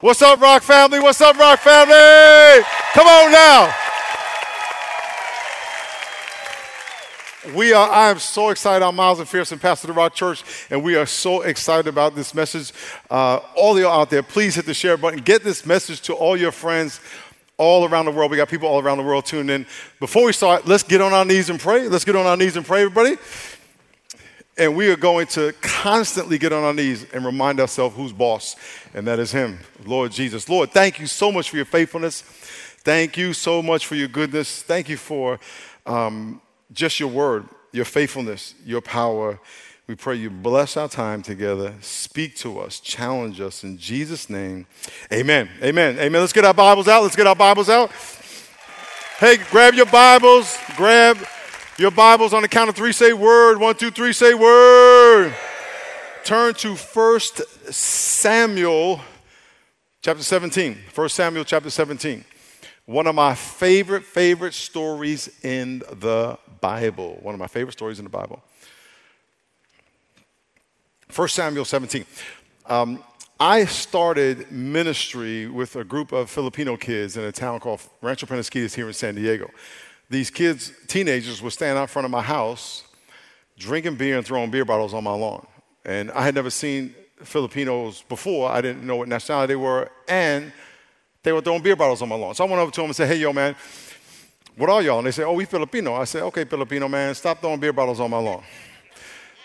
What's up, Rock Family? What's up, Rock Family? Come on now. We are, I am so excited. I'm Miles McPherson, pastor of the Rock Church, and we are so excited about this message. Uh, all of you out there, please hit the share button. Get this message to all your friends all around the world. We got people all around the world tuned in. Before we start, let's get on our knees and pray. Let's get on our knees and pray, everybody. And we are going to constantly get on our knees and remind ourselves who's boss, and that is Him, Lord Jesus. Lord, thank you so much for your faithfulness. Thank you so much for your goodness. Thank you for um, just your word, your faithfulness, your power. We pray you bless our time together, speak to us, challenge us in Jesus' name. Amen. Amen. Amen. Let's get our Bibles out. Let's get our Bibles out. Hey, grab your Bibles, grab your Bibles on the count of three say word. One, two, three, say word. Turn to 1 Samuel chapter 17. 1 Samuel chapter 17. One of my favorite, favorite stories in the Bible. One of my favorite stories in the Bible. 1 Samuel 17. Um, I started ministry with a group of Filipino kids in a town called Rancho Penasquitos here in San Diego these kids, teenagers, would stand out front of my house drinking beer and throwing beer bottles on my lawn. And I had never seen Filipinos before. I didn't know what nationality they were. And they were throwing beer bottles on my lawn. So I went over to them and said, hey, yo, man, what are y'all? And they said, oh, we Filipino. I said, okay, Filipino, man, stop throwing beer bottles on my lawn.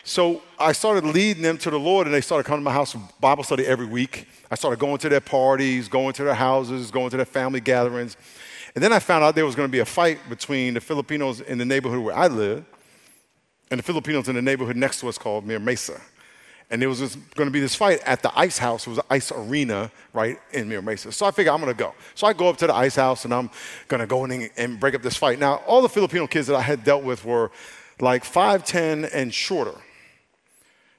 So I started leading them to the Lord, and they started coming to my house for Bible study every week. I started going to their parties, going to their houses, going to their family gatherings. And then I found out there was going to be a fight between the Filipinos in the neighborhood where I live and the Filipinos in the neighborhood next to us called Mira Mesa. And there was going to be this fight at the ice house. It was an ice arena, right, in Mira Mesa. So I figured I'm going to go. So I go up to the ice house and I'm going to go in and break up this fight. Now, all the Filipino kids that I had dealt with were like 5'10 and shorter.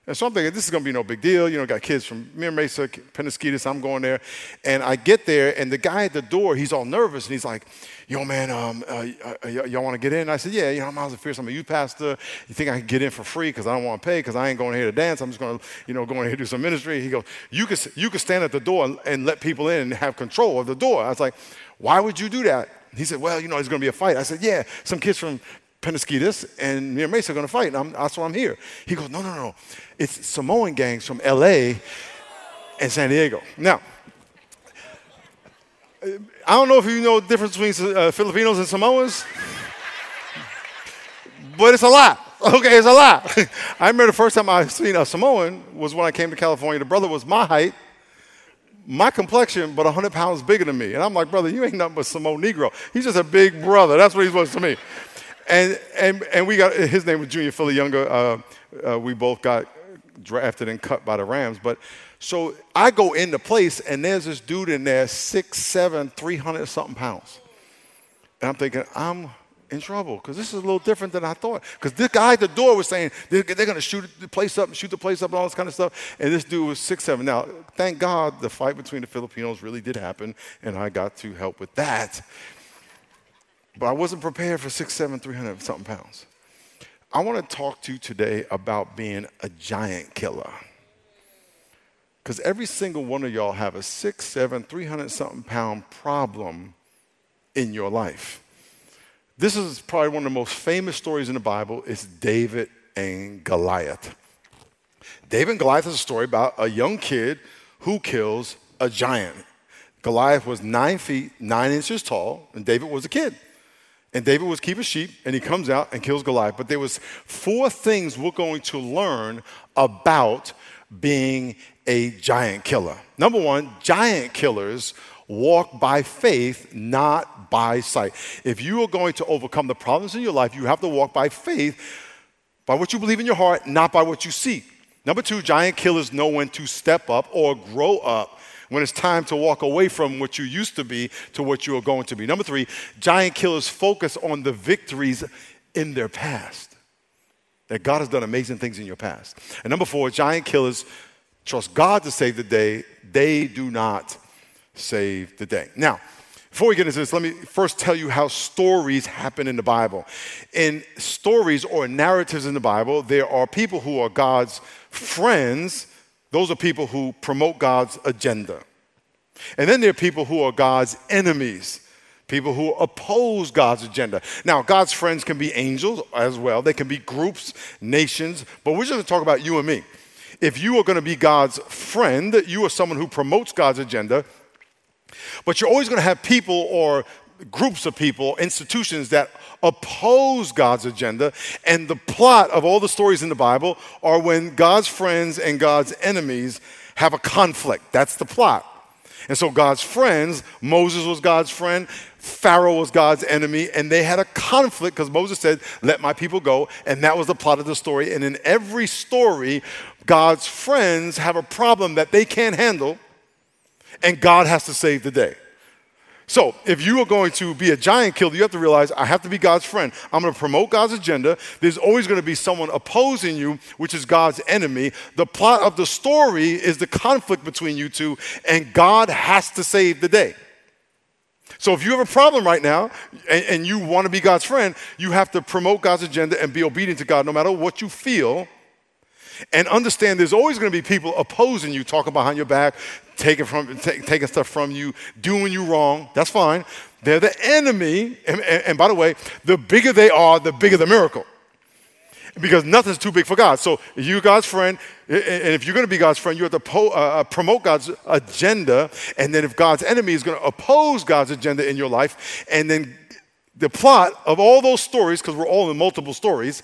And so I'm thinking, this is going to be no big deal. You know, got kids from Mira Mesa, Penasquitos, I'm going there. And I get there, and the guy at the door, he's all nervous, and he's like, yo, man, um, uh, uh, y- y'all want to get in? I said, yeah, you know, I'm Miles McPherson. I'm a youth pastor. You think I can get in for free because I don't want to pay because I ain't going here to dance. I'm just going to, you know, going here to do some ministry. He goes, you can, you can stand at the door and, and let people in and have control of the door. I was like, why would you do that? He said, well, you know, it's going to be a fight. I said, yeah, some kids from Penasquitos and Mira Mesa are going to fight. And that's why I'm here. He goes, no, no, no. It's Samoan gangs from LA and San Diego. Now, I don't know if you know the difference between uh, Filipinos and Samoans, but it's a lot. Okay, it's a lot. I remember the first time I seen a Samoan was when I came to California. The brother was my height, my complexion, but 100 pounds bigger than me. And I'm like, brother, you ain't nothing but Samoan Negro. He's just a big brother. That's what he was to me. And, and, and we got, his name was Junior Philly Younger. Uh, uh, we both got drafted and cut by the Rams. But so I go into place, and there's this dude in there, six, seven, 300 something pounds. And I'm thinking, I'm in trouble because this is a little different than I thought. Because this guy at the door was saying they're, they're going to shoot the place up and shoot the place up and all this kind of stuff. And this dude was six, seven. Now, thank God the fight between the Filipinos really did happen, and I got to help with that. But I wasn't prepared for six, seven, 300 something pounds. I want to talk to you today about being a giant killer. Because every single one of y'all have a six, seven, 300 something pound problem in your life. This is probably one of the most famous stories in the Bible. It's David and Goliath. David and Goliath is a story about a young kid who kills a giant. Goliath was nine feet, nine inches tall, and David was a kid. And David was keeping sheep, and he comes out and kills Goliath. But there was four things we're going to learn about being a giant killer. Number one, giant killers walk by faith, not by sight. If you are going to overcome the problems in your life, you have to walk by faith, by what you believe in your heart, not by what you see. Number two, giant killers know when to step up or grow up when it's time to walk away from what you used to be to what you are going to be. Number three, giant killers focus on the victories in their past. That God has done amazing things in your past. And number four, giant killers trust God to save the day. They do not save the day. Now, before we get into this, let me first tell you how stories happen in the Bible. In stories or narratives in the Bible, there are people who are God's friends those are people who promote God's agenda. And then there are people who are God's enemies, people who oppose God's agenda. Now, God's friends can be angels as well, they can be groups, nations, but we're just to talk about you and me. If you are to be God's friend, you are someone who promotes God's agenda, but you're always going to have people or groups of people, institutions that oppose God's agenda. And the plot of all the stories in the Bible are when God's friends and God's enemies have a conflict. That's the plot. And so God's friends, Moses was God's friend, Pharaoh was God's enemy, and they had a conflict because Moses said, Let my people go. And that was the plot of the story. And in every story, God's friends have a problem that they can't handle, and God has to save the day. So, if you are going to be a giant killer, you have to realize I have to be God's friend. I'm going to promote God's agenda. There's always going to be someone opposing you, which is God's enemy. The plot of the story is the conflict between you two, and God has to save the day. So, if you have a problem right now and, and you want to be God's friend, you have to promote God's agenda and be obedient to God no matter what you feel and understand there's always going to be people opposing you, talking behind your back, taking, from, take, taking stuff from you, doing you wrong. That's fine. They're the enemy. And, and, and by the way, the bigger they are, the bigger the miracle. Because nothing's too big for God. So you're God's friend, and if you're going to be God's friend, you have to po- uh, uh, promote God's agenda. And then if God's enemy is going to oppose God's agenda in your life, and then the plot of all those stories, because we're all in multiple stories,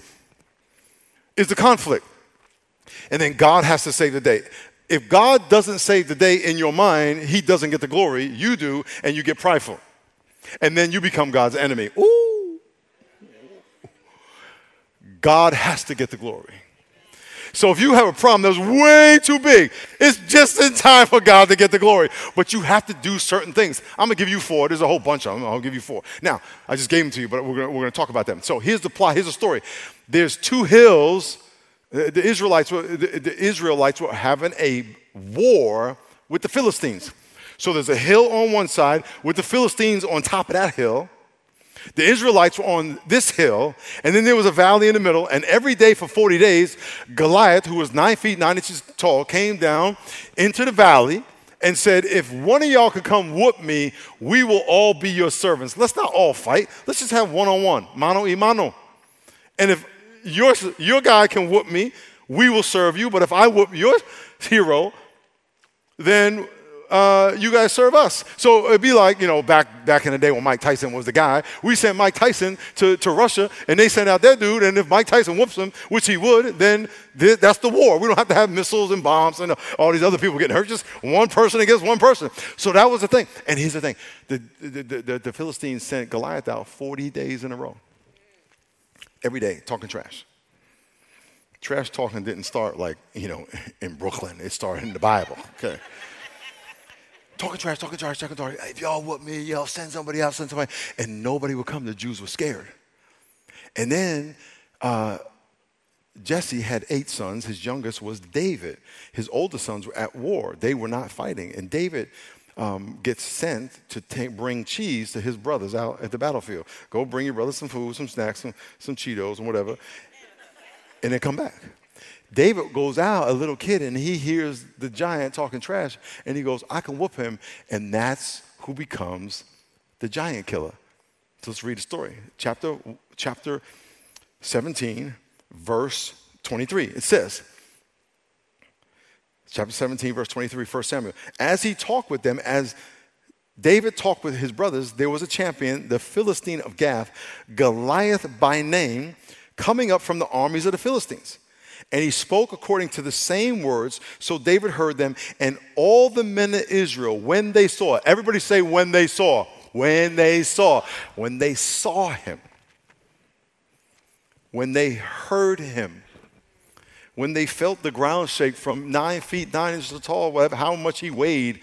is the conflict. And then God has to save the day. If God doesn't save the day in your mind, He doesn't get the glory. You do, and you get prideful. And then you become God's enemy. Ooh. God has to get the glory. So if you have a problem that's way too big, it's just in time for God to get the glory. But you have to do certain things. I'm going to give you four. There's a whole bunch of them. I'll give you four. Now, I just gave them to you, but we're going to talk about them. So here's the plot. Here's the story. There's two hills the Israelites, the Israelites were having a war with the Philistines. So there's a hill on one side with the Philistines on top of that hill. The Israelites were on this hill, and then there was a valley in the middle. And every day for 40 days, Goliath, who was nine feet nine inches tall, came down into the valley and said, If one of y'all could come whoop me, we will all be your servants. Let's not all fight. Let's just have one on one, mano y mano. And if your, your guy can whoop me, we will serve you. But if I whoop your hero, then uh, you guys serve us. So it'd be like, you know, back, back in the day when Mike Tyson was the guy, we sent Mike Tyson to, to Russia and they sent out their dude. And if Mike Tyson whoops him, which he would, then th- that's the war. We don't have to have missiles and bombs and all these other people getting hurt. Just one person against one person. So that was the thing. And here's the thing the, the, the, the Philistines sent Goliath out 40 days in a row every day talking trash. Trash talking didn't start like, you know, in Brooklyn. It started in the Bible. Okay. talking trash, talking trash, talking trash. If y'all whoop me, y'all send somebody else, send somebody. And nobody would come. The Jews were scared. And then uh, Jesse had eight sons. His youngest was David. His older sons were at war. They were not fighting. And David um, gets sent to bring cheese to his brothers out at the battlefield. Go bring your brothers some food, some snacks, some, some Cheetos, and whatever, and then come back. David goes out, a little kid, and he hears the giant talking trash, and he goes, I can whoop him. And that's who becomes the giant killer. So let's read the story. Chapter, chapter 17, verse 23. It says, chapter 17, verse 23, 1 Samuel. As he talked with them, as David talked with his brothers, there was a champion, the Philistine of Gath, Goliath by name, coming up from the armies of the Philistines. And he spoke according to the same words, so David heard them, and all the men of Israel, when they saw, everybody say, when they saw, when they saw, when they saw him, when they heard him, when they felt the ground shake from nine feet, nine inches tall, whatever, how much he weighed,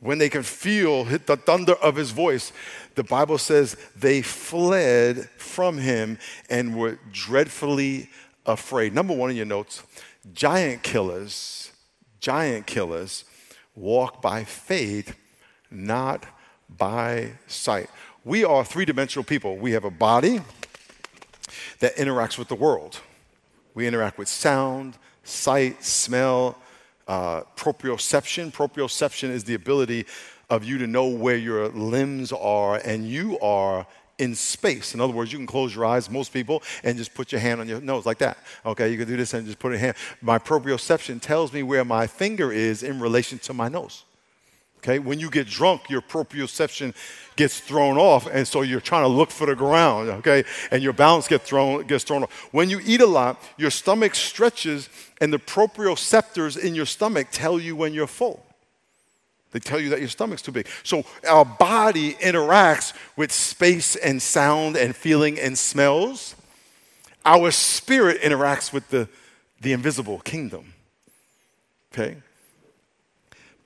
when they could feel the thunder of his voice, the Bible says they fled from him and were dreadfully afraid. Number one in your notes giant killers, giant killers walk by faith, not by sight. We are three dimensional people. We have a body that interacts with the world. We interact with sound, sight, smell, uh, proprioception. Proprioception is the ability of you to know where your limbs are and you are in space. In other words, you can close your eyes, most people, and just put your hand on your nose like that. Okay, you can do this and just put a hand. My proprioception tells me where my finger is in relation to my nose. Okay, when you get drunk, your proprioception gets thrown off, and so you're trying to look for the ground, okay, and your balance gets thrown, gets thrown off. When you eat a lot, your stomach stretches, and the proprioceptors in your stomach tell you when you're full. They tell you that your stomach's too big. So our body interacts with space and sound and feeling and smells. Our spirit interacts with the, the invisible kingdom. Okay?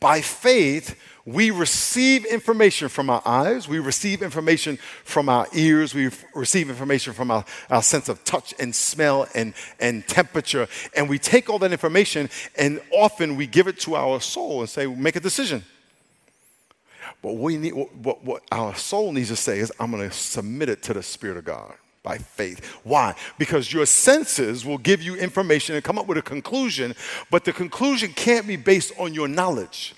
By faith, we receive information from our eyes, we receive information from our ears, we receive information from our, our sense of touch and smell and, and temperature, and we take all that information and often we give it to our soul and say, make a decision. But we need, what, what our soul needs to say is, I'm going to submit it to the Spirit of God by faith. Why? Because your senses will give you information and come up with a conclusion, but the conclusion can't be based on your knowledge.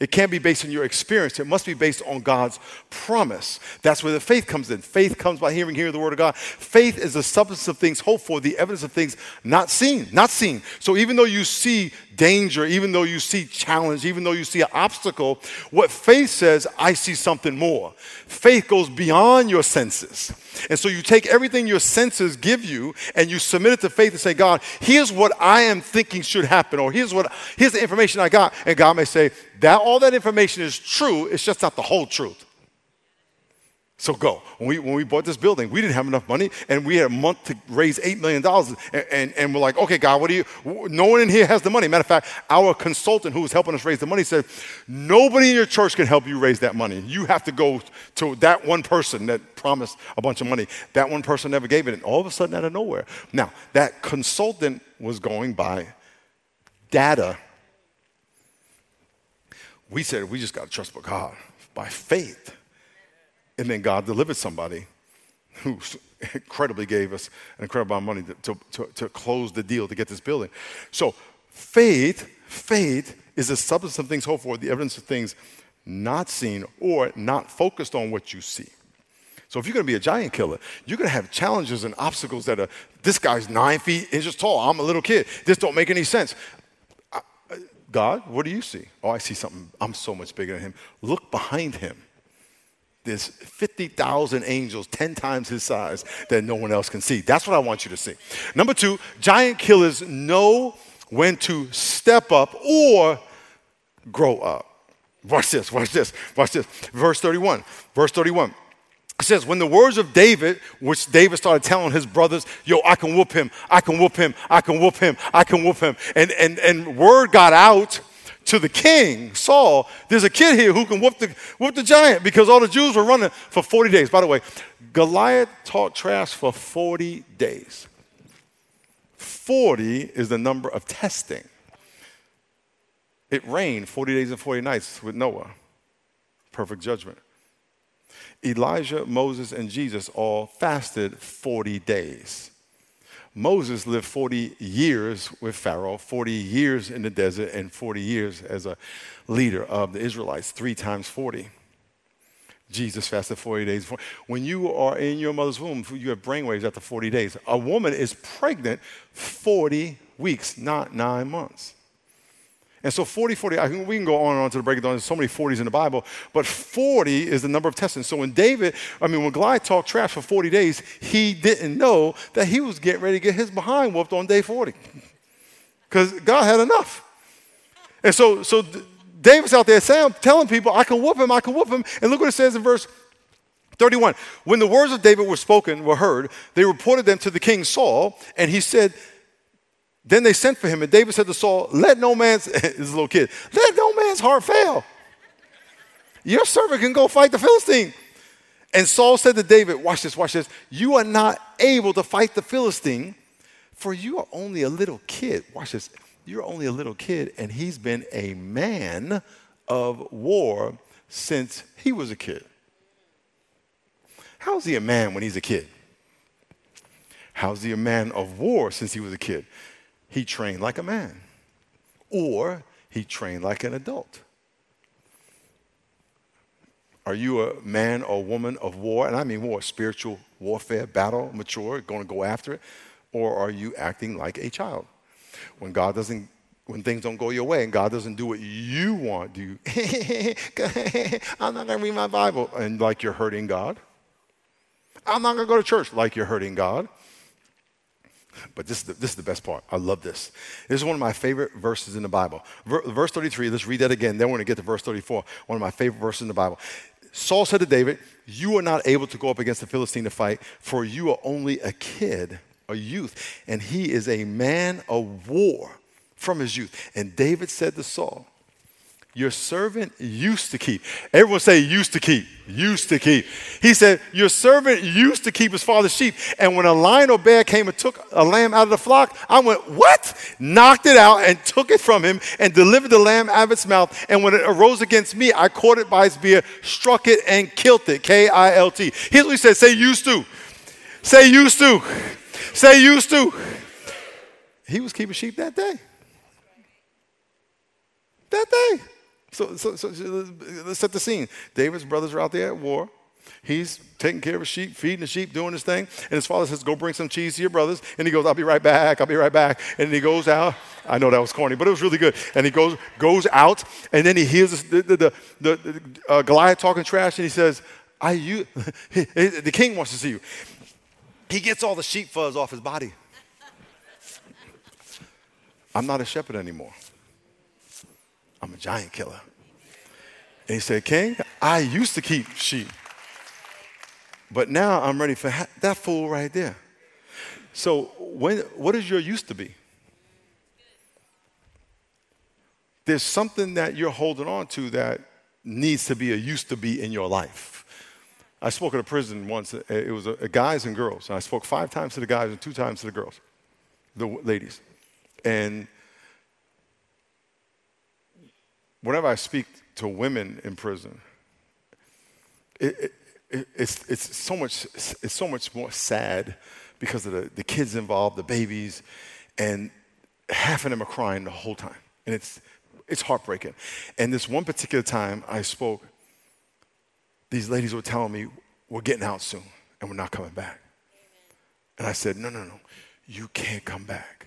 It can't be based on your experience. It must be based on God's promise. That's where the faith comes in. Faith comes by hearing, hearing the word of God. Faith is the substance of things hoped for, the evidence of things not seen, not seen. So even though you see danger, even though you see challenge, even though you see an obstacle, what faith says, I see something more. Faith goes beyond your senses. And so you take everything your senses give you and you submit it to faith and say, God, here's what I am thinking should happen, or here's what here's the information I got. And God may say, that all that information is true, it's just not the whole truth. So go. When we, when we bought this building, we didn't have enough money, and we had a month to raise $8 million. And, and, and, we're like, okay, God, what do you, no one in here has the money. Matter of fact, our consultant who was helping us raise the money said, nobody in your church can help you raise that money. You have to go to that one person that promised a bunch of money. That one person never gave it. And all of a sudden, out of nowhere. Now, that consultant was going by data. We said, we just got to trust God by faith and then God delivered somebody who incredibly gave us an incredible amount of money to, to, to close the deal to get this building. So faith, faith is the substance of things hoped for, the evidence of things not seen or not focused on what you see. So if you're going to be a giant killer, you're going to have challenges and obstacles that are, this guy's nine feet inches tall. I'm a little kid. This don't make any sense. God, what do you see? Oh, I see something. I'm so much bigger than him. Look behind him there's 50,000 angels, 10 times his size, that no one else can see. That's what I want you to see. Number two, giant killers know when to step up or grow up. Watch this, watch this, watch this. Verse 31. Verse 31. It says, when the words of David, which David started telling his brothers, yo, I can whoop him, I can whoop him, I can whoop him, I can whoop him. And, and, and word got out to the king, Saul, there's a kid here who can whoop the, whoop the giant because all the Jews were running for 40 days. By the way, Goliath talked trash for 40 days. 40 is the number of testing. It rained 40 days and 40 nights with Noah. Perfect judgment. Elijah, Moses, and Jesus all fasted 40 days. Moses lived 40 years with Pharaoh, 40 years in the desert, and 40 years as a leader of the Israelites, three times 40. Jesus fasted 40 days. When you are in your mother's womb, you have brainwaves after 40 days. A woman is pregnant 40 weeks, not nine months. And so 40, 40, I we can go on and on to the breakdown. There's so many 40s in the Bible, but 40 is the number of testings. So when David, I mean, when Goliath talked trash for 40 days, he didn't know that he was getting ready to get his behind whooped on day 40. Because God had enough. And so, so David's out there saying, telling people, I can whoop him, I can whoop him. And look what it says in verse 31. When the words of David were spoken, were heard, they reported them to the king Saul, and he said, then they sent for him, and David said to Saul, Let no man's, this little kid, let no man's heart fail. Your servant can go fight the Philistine. And Saul said to David, Watch this, watch this. You are not able to fight the Philistine, for you are only a little kid. Watch this. You're only a little kid, and he's been a man of war since he was a kid. How's he a man when he's a kid? How's he a man of war since he was a kid? He trained like a man. Or he trained like an adult. Are you a man or woman of war? And I mean war, spiritual warfare, battle, mature, going to go after it? Or are you acting like a child? When God doesn't, when things don't go your way and God doesn't do what you want, do you, I'm not going to read my Bible, and like you're hurting God? I'm not going to go to church, like you're hurting God. But this is, the, this is the best part. I love this. This is one of my favorite verses in the Bible. Ver, verse 33, let's read that again. Then we're going to get to verse 34. One of my favorite verses in the Bible. Saul said to David, You are not able to go up against the Philistine to fight, for you are only a kid, a youth, and he is a man of war from his youth. And David said to Saul, your servant used to keep. Everyone say used to keep. Used to keep. He said, Your servant used to keep his father's sheep. And when a lion or bear came and took a lamb out of the flock, I went, What? Knocked it out and took it from him and delivered the lamb out of its mouth. And when it arose against me, I caught it by its beard, struck it, and killed it. K I L T. Here's what he said say used to. Say used to. Say used to. He was keeping sheep that day. That day. So, so, so, let's set the scene. David's brothers are out there at war. He's taking care of his sheep, feeding the sheep, doing his thing. And his father says, Go bring some cheese to your brothers. And he goes, I'll be right back. I'll be right back. And he goes out. I know that was corny, but it was really good. And he goes, goes out, and then he hears the, the, the, the uh, Goliath talking trash, and he says, I, you, the king wants to see you. He gets all the sheep fuzz off his body. I'm not a shepherd anymore. I'm a giant killer. And he said, King, I used to keep sheep, but now I'm ready for ha- that fool right there. So, when, what is your used to be? There's something that you're holding on to that needs to be a used to be in your life. I spoke at a prison once. Uh, it was a, a guys and girls. And I spoke five times to the guys and two times to the girls, the ladies. And whenever I speak to women in prison, it, it, it's, it's, so much, it's so much more sad because of the, the kids involved, the babies, and half of them are crying the whole time. And it's, it's heartbreaking. And this one particular time I spoke, these ladies were telling me, We're getting out soon and we're not coming back. And I said, No, no, no, you can't come back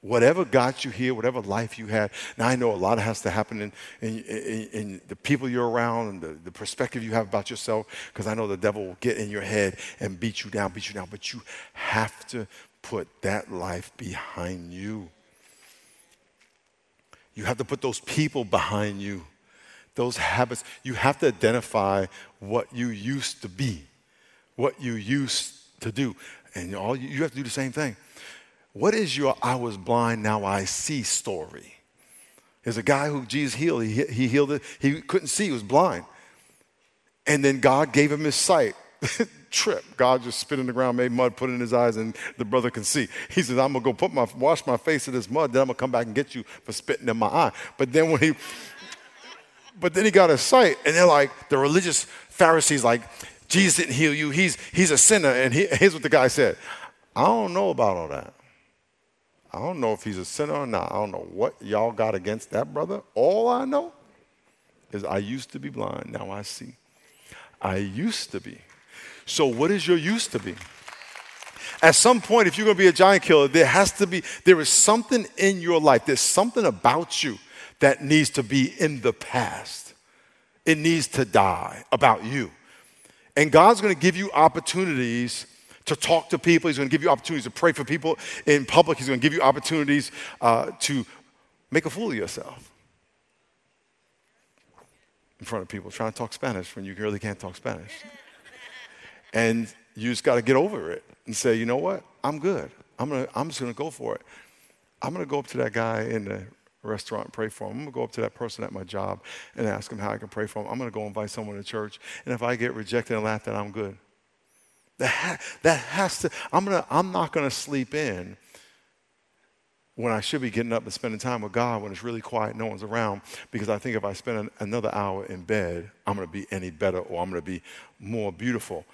whatever got you here, whatever life you had. Now, I know a lot has to happen in, in, in, in the people you're around and the, the perspective you have about yourself, because I know the devil will get in your head and beat you down, beat you down. But you have to put that life behind you. You have to put those people behind you, those habits. You have to identify what you used to be, what you used to do. And all you, you have to do the same thing. What is your I was blind, now I see story? There's a guy who Jesus healed. He, he healed it. He couldn't see, he was blind. And then God gave him his sight. Trip. God just spit in the ground, made mud, put it in his eyes, and the brother can see. He says, I'm gonna go put my wash my face in this mud, then I'm gonna come back and get you for spitting in my eye. But then when he but then he got his sight, and they're like, the religious Pharisees, like, Jesus didn't heal you, he's he's a sinner. And he, here's what the guy said. I don't know about all that. I don't know if he's a sinner or not. I don't know what y'all got against that brother. All I know is I used to be blind, now I see. I used to be. So, what is your used to be? At some point, if you're going to be a giant killer, there has to be, there is something in your life, there's something about you that needs to be in the past. It needs to die about you. And God's going to give you opportunities to talk to people. He's going to give you opportunities to pray for people in public. He's going to give you opportunities uh, to make a fool of yourself in front of people trying to talk Spanish when you really can't talk Spanish. And you just got to get over it and say, you know what? I'm good. I'm, gonna, I'm just going to go for it. I'm going to go up to that guy in the restaurant and pray for him. I'm going to go up to that person at my job and ask him how I can pray for him. I'm going to go invite someone to church. And if I get rejected and laughed at, I'm good. That, ha- that has to, I'm, gonna, I'm not going to sleep in when I should be getting up and spending time with God when it's really quiet, no one's around, because I think if I spend an, another hour in bed, I'm going to be any better or I'm going to be more beautiful.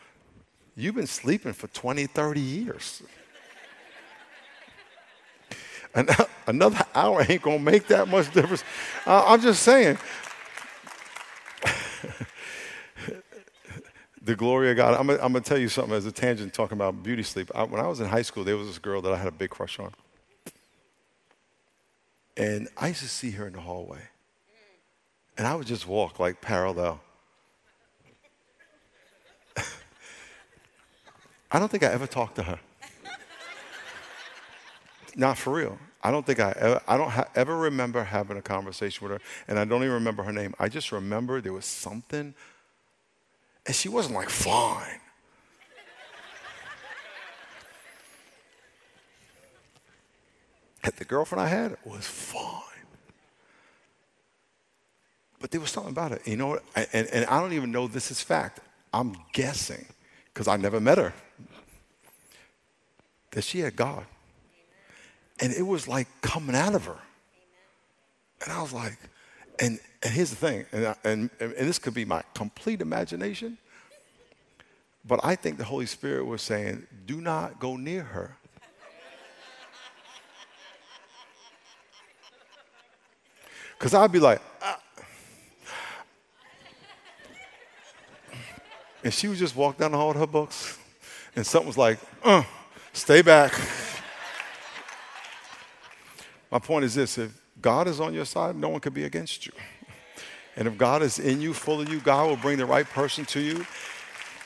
You've been sleeping for 20, 30 years. And another hour ain't going to make that much difference. Uh, I'm just saying. The glory of God. I'm going to tell you something as a tangent talking about beauty sleep. I, when I was in high school, there was this girl that I had a big crush on. And I used to see her in the hallway. And I would just walk like parallel. I don't think I ever talked to her. Not for real. I don't think I ever, I don't ha- ever remember having a conversation with her, and I don't even remember her name. I just remember there was something, and she wasn't like fine. the girlfriend I had was fine. But there was something about it. You know what? And, and I don't even know this is fact. I'm guessing, because I never met her, that she had God. And it was like coming out of her. And I was like, and, and here's the thing, and, I, and, and this could be my complete imagination, but I think the Holy Spirit was saying, do not go near her. Because I'd be like, ah. and she would just walk down the hall with her books, and something was like, uh, stay back. My point is this if God is on your side, no one can be against you. And if God is in you, full of you, God will bring the right person to you.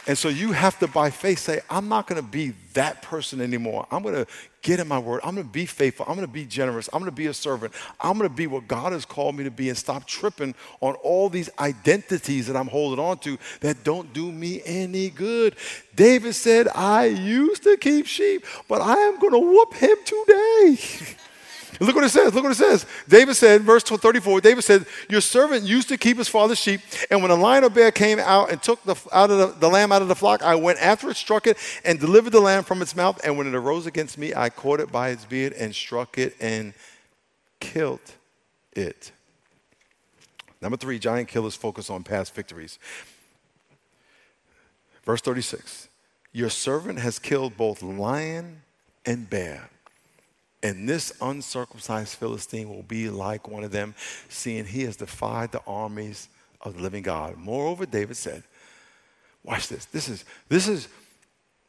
And so you have to, by faith, say, I'm not going to be that person anymore. I'm going to get in my word. I'm going to be faithful. I'm going to be generous. I'm going to be a servant. I'm going to be what God has called me to be and stop tripping on all these identities that I'm holding on to that don't do me any good. David said, I used to keep sheep, but I am going to whoop him today. Look what it says. Look what it says. David said, verse 34, David said, Your servant used to keep his father's sheep, and when a lion or bear came out and took the, out of the, the lamb out of the flock, I went after it, struck it, and delivered the lamb from its mouth. And when it arose against me, I caught it by its beard and struck it and killed it. Number three, giant killers focus on past victories. Verse 36 Your servant has killed both lion and bear and this uncircumcised Philistine will be like one of them, seeing he has defied the armies of the living God. Moreover, David said, Watch this. This is, this is,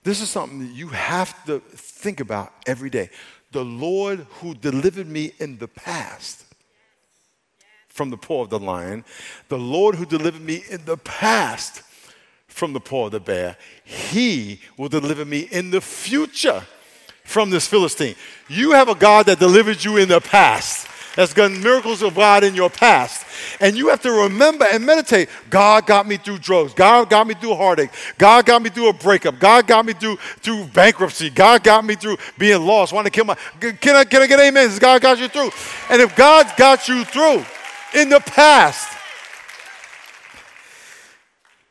this is something that you have to think about every day. The Lord who delivered me in the past from the paw of the lion, the Lord who delivered me in the past from the paw of the bear, he will deliver me in the future from this Philistine. You have a God that delivered you in the past, that's done miracles of God in your past. And you have to remember and meditate God got me through drugs. God got me through heartache. God got me through a breakup. God got me through, through bankruptcy. God got me through being lost, wanting to kill my. Can I, can I get amen? God got you through. And if God got you through in the past,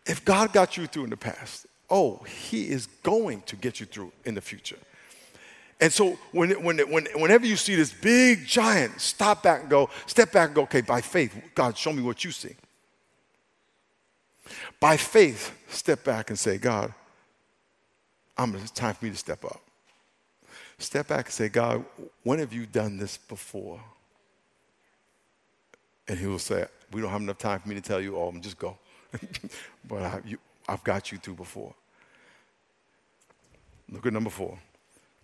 if God got you through in the past, oh, He is going to get you through in the future. And so when, when, when, whenever you see this big giant, stop back and go, step back and go, okay, by faith, God, show me what you see. By faith, step back and say, God, I'm, it's time for me to step up. Step back and say, God, when have you done this before? And he will say, We don't have enough time for me to tell you all, just go. but I, you, I've got you through before. Look at number four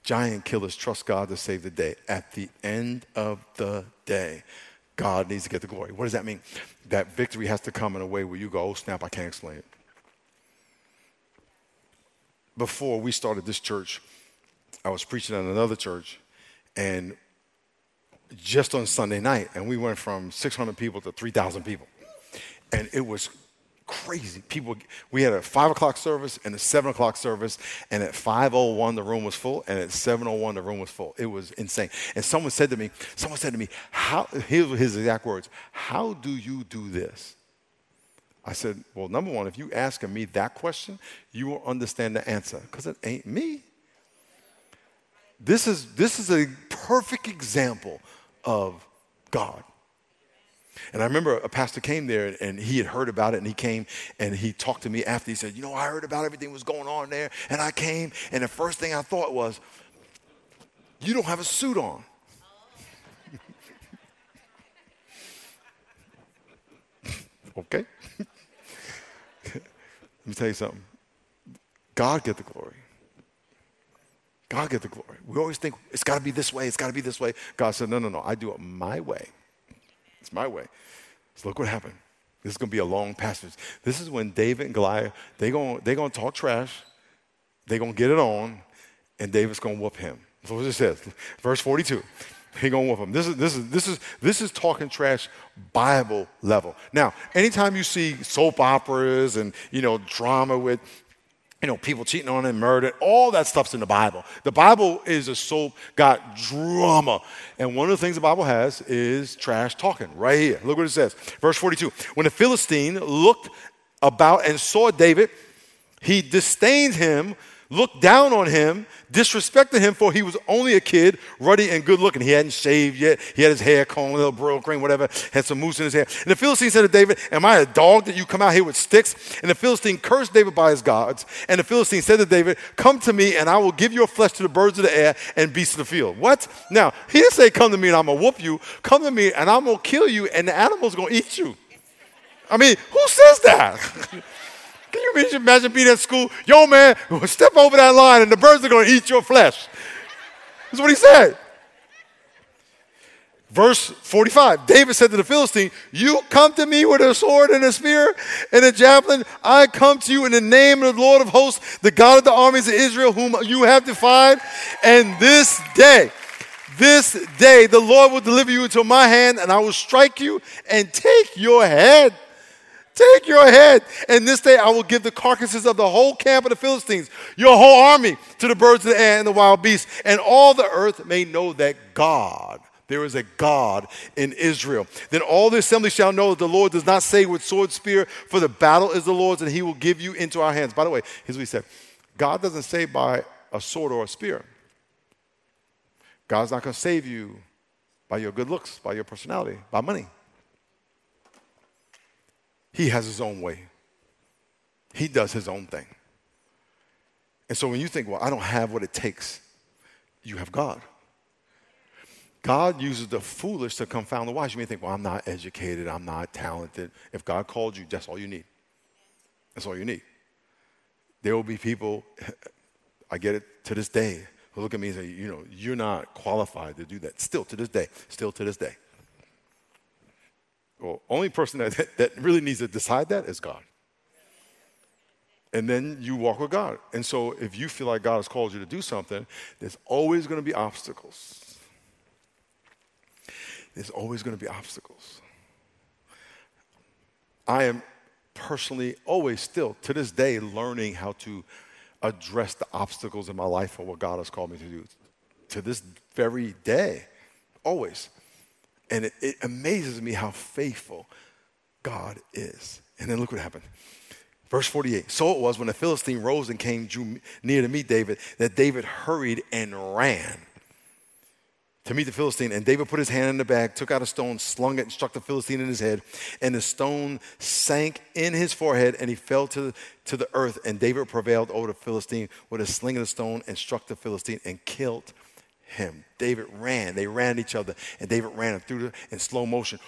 giant killers trust God to save the day. At the end of the day, God needs to get the glory. What does that mean? That victory has to come in a way where you go, oh, snap, I can't explain it. Before we started this church, I was preaching at another church, and just on Sunday night, and we went from 600 people to 3,000 people. And it was crazy. People, we had a five o'clock service and a seven o'clock service, and at 5:01 the room was full, and at 7:01 the room was full. It was insane. And someone said to me, someone said to me, "How?" Here's his exact words: "How do you do this?" I said, "Well, number one, if you asking me that question, you will understand the answer because it ain't me. This is this is a perfect example of God." And I remember a pastor came there and he had heard about it and he came and he talked to me after. He said, You know, I heard about everything was going on there. And I came and the first thing I thought was, You don't have a suit on. okay? Let me tell you something. God get the glory. God get the glory. We always think it's got to be this way, it's got to be this way. God said, No, no, no, I do it my way. It's my way. So look what happened. This is going to be a long passage. This is when David and Goliath, they're going they gonna talk trash, they're going to get it on, and David's going to whoop him. That's what it says. Verse 42. He gonna whoop him. This is this is this is this is talking trash Bible level. Now, anytime you see soap operas and you know drama with you know, people cheating on him, murder, all that stuff's in the Bible. The Bible is a soap, got drama. And one of the things the Bible has is trash talking right here. Look what it says. Verse 42. When the Philistine looked about and saw David, he disdained him looked down on him, disrespected him for he was only a kid, ruddy and good looking. He hadn't shaved yet. He had his hair combed, a little Brylcreem, whatever, had some mousse in his hair. And the Philistine said to David, Am I a dog that you come out here with sticks? And the Philistine cursed David by his gods. And the Philistine said to David, Come to me, and I will give your flesh to the birds of the air and beasts of the field. What? Now, he didn't say, Come to me and I'm going to whoop you. Come to me and I'm going to kill you, and the animals going to eat you. I mean, who says that? Can you imagine being at school? Yo, man, step over that line and the birds are going to eat your flesh. That's what he said. Verse 45 David said to the Philistine, You come to me with a sword and a spear and a javelin. I come to you in the name of the Lord of hosts, the God of the armies of Israel, whom you have defied. And this day, this day, the Lord will deliver you into my hand, and I will strike you and take your head. Take your head, and this day I will give the carcasses of the whole camp of the Philistines, your whole army, to the birds of the air and the wild beasts, and all the earth may know that God, there is a God in Israel. Then all the assembly shall know that the Lord does not say with sword, spear, for the battle is the Lord's, and he will give you into our hands. By the way, here's what he said God doesn't say by a sword or a spear. God's not going to save you by your good looks, by your personality, by money. He has his own way. He does his own thing. And so when you think, well, I don't have what it takes, you have God. God uses the foolish to confound the wise. You may think, well, I'm not educated, I'm not talented. If God called you, that's all you need. That's all you need. There will be people, I get it to this day, who look at me and say, you know, you're not qualified to do that. Still to this day, still to this day. Well, only person that, that really needs to decide that is God. And then you walk with God. And so if you feel like God has called you to do something, there's always going to be obstacles. There's always going to be obstacles. I am personally always still to this day learning how to address the obstacles in my life for what God has called me to do. To this very day, always. And it, it amazes me how faithful God is. And then look what happened. Verse 48 So it was when the Philistine rose and came drew near to meet David that David hurried and ran to meet the Philistine. And David put his hand in the bag, took out a stone, slung it, and struck the Philistine in his head. And the stone sank in his forehead, and he fell to, to the earth. And David prevailed over the Philistine with a sling of the stone and struck the Philistine and killed him. David ran. They ran at each other, and David ran through the, in slow motion.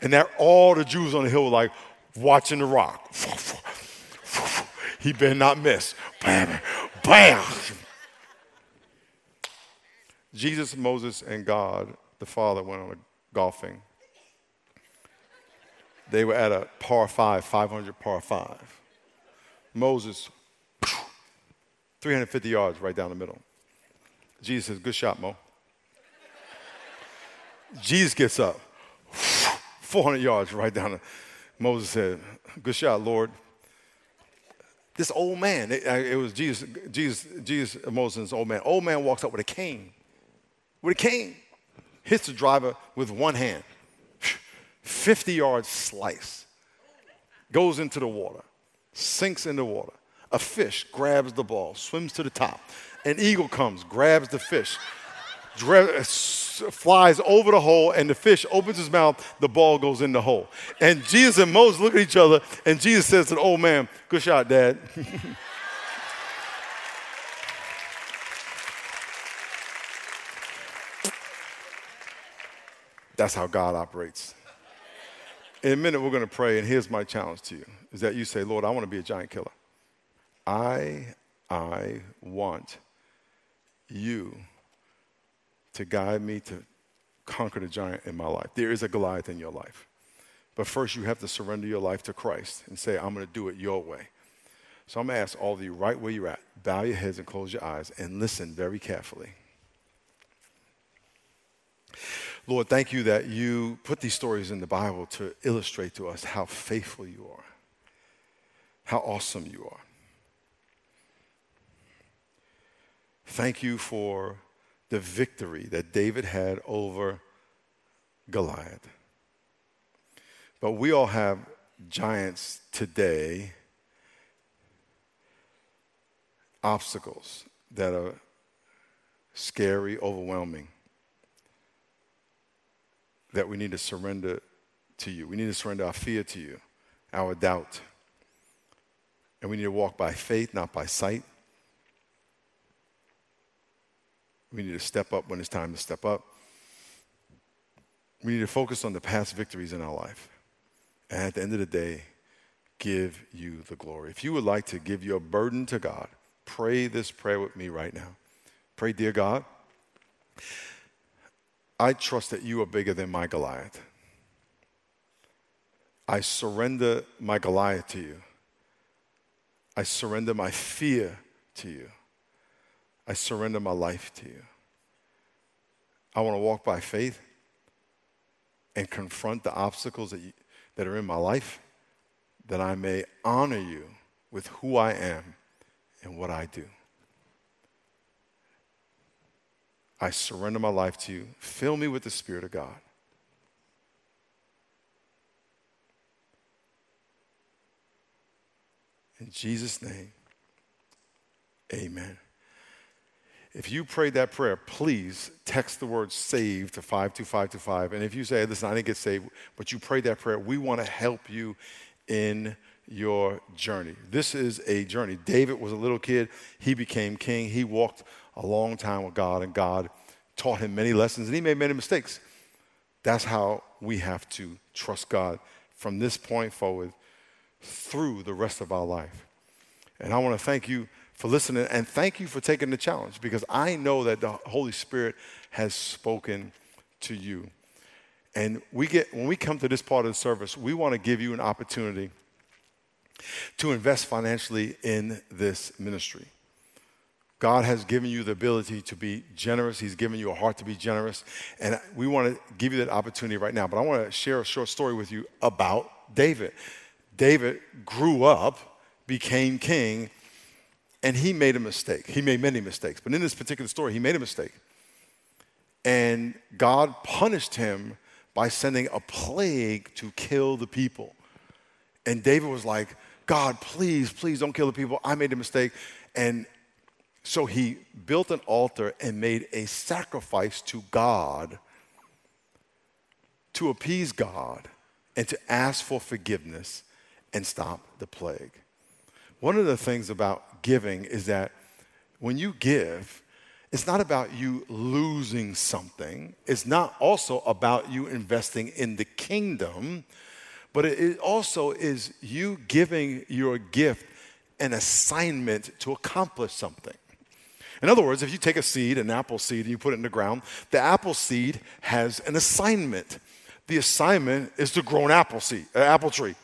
And that all the Jews on the hill were like watching the rock. He better not miss. Bam, bam. Jesus, Moses, and God, the Father, went on a golfing. They were at a par five, 500 par five. Moses, 350 yards right down the middle. Jesus says, Good shot, Mo. Jesus gets up, 400 yards right down. The, Moses said, Good shot, Lord. This old man, it, uh, it was Jesus, Jesus, Jesus, Moses' old man. Old man walks up with a cane, with a cane, hits the driver with one hand, 50 yards slice, goes into the water sinks in the water. A fish grabs the ball, swims to the top. An eagle comes, grabs the fish, flies over the hole, and the fish opens his mouth, the ball goes in the hole. And Jesus and Moses look at each other, and Jesus says to the old man, Good shot, Dad. That's how God operates. In a minute, we're going to pray, and here's my challenge to you is that you say, Lord, I want to be a giant killer. I, I want you to guide me to conquer the giant in my life. There is a Goliath in your life. But first, you have to surrender your life to Christ and say, I'm going to do it your way. So I'm going to ask all of you right where you're at, bow your heads and close your eyes and listen very carefully. Lord, thank you that you put these stories in the Bible to illustrate to us how faithful you are, how awesome you are. Thank you for the victory that David had over Goliath. But we all have giants today, obstacles that are scary, overwhelming, that we need to surrender to you. We need to surrender our fear to you, our doubt. And we need to walk by faith, not by sight. We need to step up when it's time to step up. We need to focus on the past victories in our life. And at the end of the day, give you the glory. If you would like to give your burden to God, pray this prayer with me right now. Pray, dear God, I trust that you are bigger than my Goliath. I surrender my Goliath to you. I surrender my fear to you. I surrender my life to you. I want to walk by faith and confront the obstacles that, you, that are in my life that I may honor you with who I am and what I do. I surrender my life to you. Fill me with the Spirit of God. In Jesus' name, amen. If you prayed that prayer, please text the word SAVE to 52525. And if you say, listen, I didn't get saved, but you prayed that prayer, we want to help you in your journey. This is a journey. David was a little kid, he became king. He walked a long time with God, and God taught him many lessons, and he made many mistakes. That's how we have to trust God from this point forward through the rest of our life. And I want to thank you for listening and thank you for taking the challenge because I know that the Holy Spirit has spoken to you. And we get when we come to this part of the service, we want to give you an opportunity to invest financially in this ministry. God has given you the ability to be generous. He's given you a heart to be generous. And we want to give you that opportunity right now. But I want to share a short story with you about David. David grew up, became king, and he made a mistake. He made many mistakes, but in this particular story, he made a mistake. And God punished him by sending a plague to kill the people. And David was like, God, please, please don't kill the people. I made a mistake. And so he built an altar and made a sacrifice to God to appease God and to ask for forgiveness and stop the plague. One of the things about giving is that when you give, it's not about you losing something. It's not also about you investing in the kingdom, but it also is you giving your gift an assignment to accomplish something. In other words, if you take a seed, an apple seed, and you put it in the ground, the apple seed has an assignment. The assignment is to grow an apple seed, an apple tree.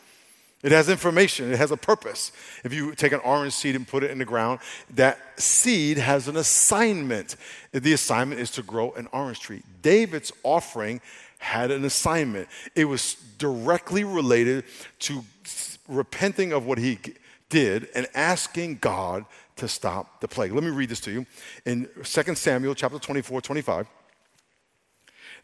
It has information, it has a purpose. If you take an orange seed and put it in the ground, that seed has an assignment. The assignment is to grow an orange tree. David's offering had an assignment, it was directly related to repenting of what he did and asking God to stop the plague. Let me read this to you. In 2 Samuel chapter 24, 25,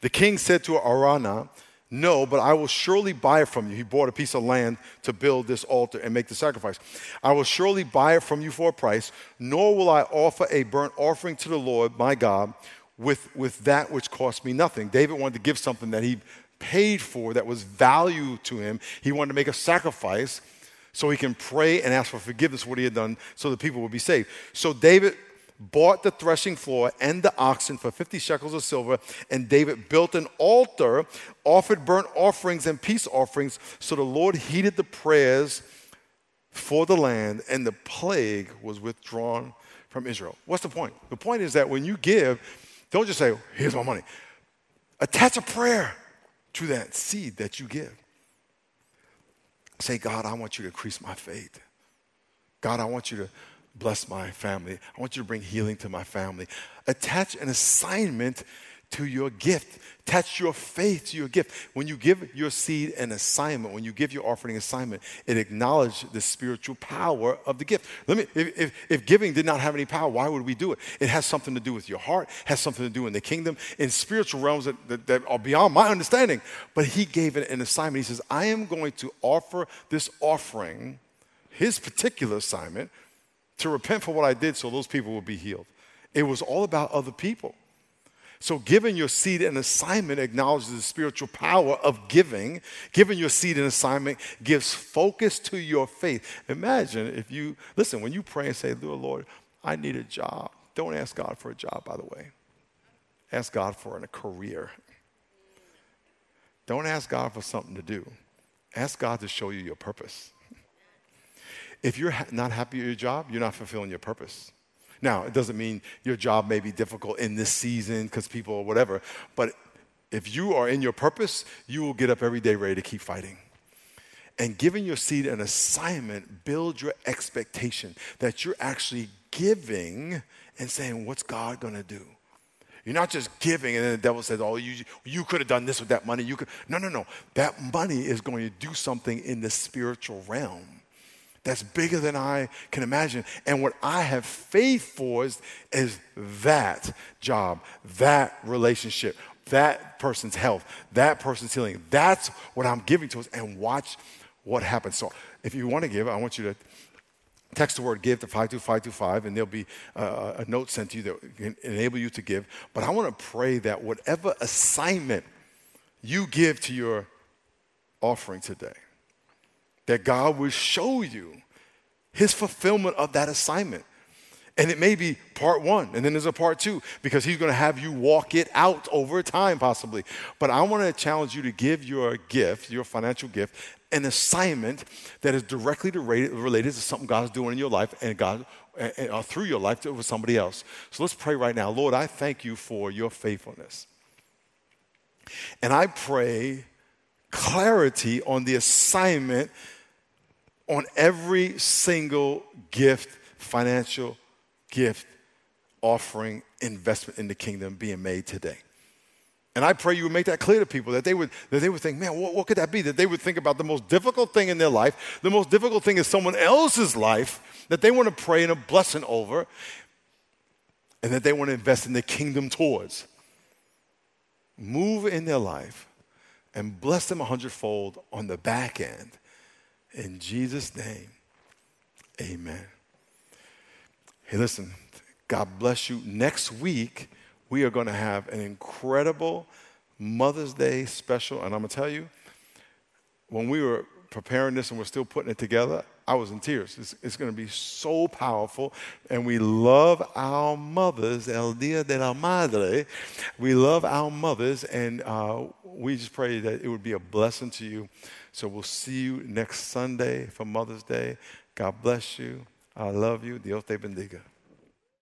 the king said to Araunah, no, but I will surely buy it from you. He bought a piece of land to build this altar and make the sacrifice. I will surely buy it from you for a price, nor will I offer a burnt offering to the Lord my God with, with that which cost me nothing. David wanted to give something that he paid for that was value to him. He wanted to make a sacrifice so he can pray and ask for forgiveness for what he had done so the people would be saved. So David bought the threshing floor and the oxen for 50 shekels of silver, and David built an altar, offered burnt offerings and peace offerings. So the Lord heeded the prayers for the land, and the plague was withdrawn from Israel. What's the point? The point is that when you give, don't just say, Here's my money. Attach a prayer to that seed that you give. Say, God, I want you to increase my faith. God, I want you to bless my family. I want you to bring healing to my family. Attach an assignment to your gift. Attach your faith to your gift. When you give your seed an assignment, when you give your offering assignment, it acknowledges the spiritual power of the gift. Let me, if, if, if, giving did not have any power, why would we do it? It has something to do with your heart, has something to do in the kingdom, in spiritual realms that, that, that are beyond my understanding. But he gave it an assignment. He says, I am going to offer this offering, his particular assignment, to repent for what I did so those people will be healed. It was all about other people. So, giving your seed an assignment acknowledges the spiritual power of giving. Giving your seed an assignment gives focus to your faith. Imagine if you, listen, when you pray and say, Lord, I need a job, don't ask God for a job, by the way. Ask God for a career. Don't ask God for something to do. Ask God to show you your purpose. If you're not happy with your job, you're not fulfilling your purpose. Now, it doesn't mean your job may be difficult in this season because people or whatever, but if you are in your purpose, you will get up every day ready to keep fighting. And giving your seed an assignment, build your expectation that you're actually giving and saying, What's God gonna do? You're not just giving, and then the devil says, "Oh, you you could have done this with that money." You could no, no, no. That money is going to do something in the spiritual realm that's bigger than I can imagine. And what I have faith for is, is that job, that relationship, that person's health, that person's healing. That's what I'm giving to us, and watch what happens. So if you want to give, I want you to text the word give to 52525 and there'll be uh, a note sent to you that can enable you to give but i want to pray that whatever assignment you give to your offering today that God will show you his fulfillment of that assignment. And it may be part one, and then there's a part two, because he's to have you walk it out over time, possibly. But I want to challenge you to give your gift, your financial gift, an assignment that is directly related to something God is doing in your life and God uh, through your life with somebody else. So let's pray right now. Lord, I thank you for your faithfulness. And I pray clarity on the assignment on every single gift, financial gift, offering, investment in the kingdom being made today. And I pray you would make that clear to people that they would, that they would think, man, what, what could that be? That they would think about the most difficult thing in their life, the most difficult thing in someone else's life, that they want to pray and a blessing over, and that they want to invest in the kingdom towards. Move in their life and bless them a hundredfold on the back end in Jesus' name, amen. Hey, listen, God bless you. Next week, we are going to have an incredible Mother's Day special. And I'm going to tell you, when we were preparing this and we're still putting it together, I was in tears. It's, it's going to be so powerful. And we love our mothers, El Dia de la Madre. We love our mothers. And uh, we just pray that it would be a blessing to you. So we'll see you next Sunday for Mother's Day. God bless you. I love you. Dios te bendiga.